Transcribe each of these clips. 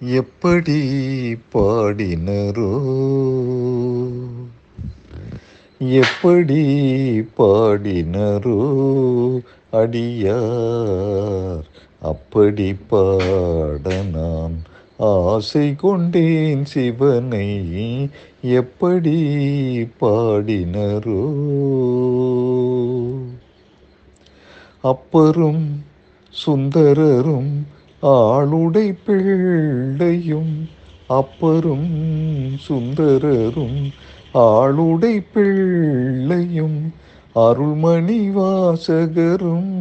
எப்படி பாடினரோ எப்படி பாடினரோ அடியார் அப்படி பாட நான் ஆசை கொண்டேன் சிவனை. எப்படி பாடினரோ அப்பரும் சுந்தரரும் ஆளுடை பிள்ளையும் அப்பரும் சுந்தரரும். ஆளுடை பிள்ளையும் அருள்மணி வாசகரும்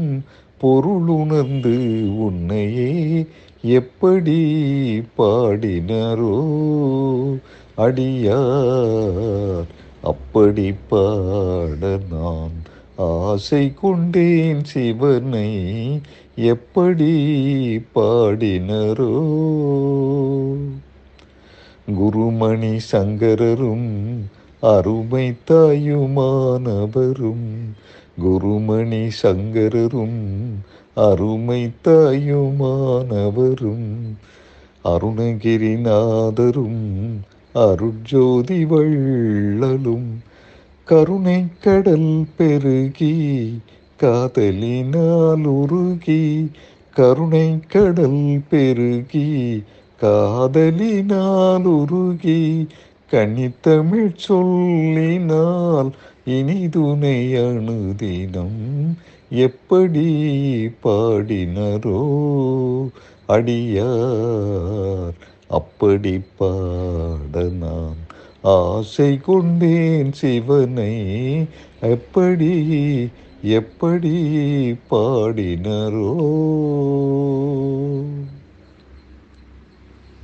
பொருளுணர்ந்து உன்னையே எப்படி பாடினரோ அடியார் அப்படி பாட நான் ஆசை கொண்டேன் சிவனை எப்படி பாடினரோ. குருமணி சங்கரரும் அருமை தாயுமானவரும். குருமணி சங்கரரும் அருமை தாயுமானவரும். அருணகிரிநாதரும் அருட்ஜோதி வள்ளலும். கருணை கடல் பெருகி காதலினால் உருகி கருணை கடல் பெருகி காதலினால் உருகி கனித்தமிழ் சொல்லினால் இனிதுனை அணுதினம் எப்படி பாடினரோ அடியார் அப்படி பாட நான் ஆசை கொண்டேன் சிவனை. எப்படி எப்படி பாடினரோ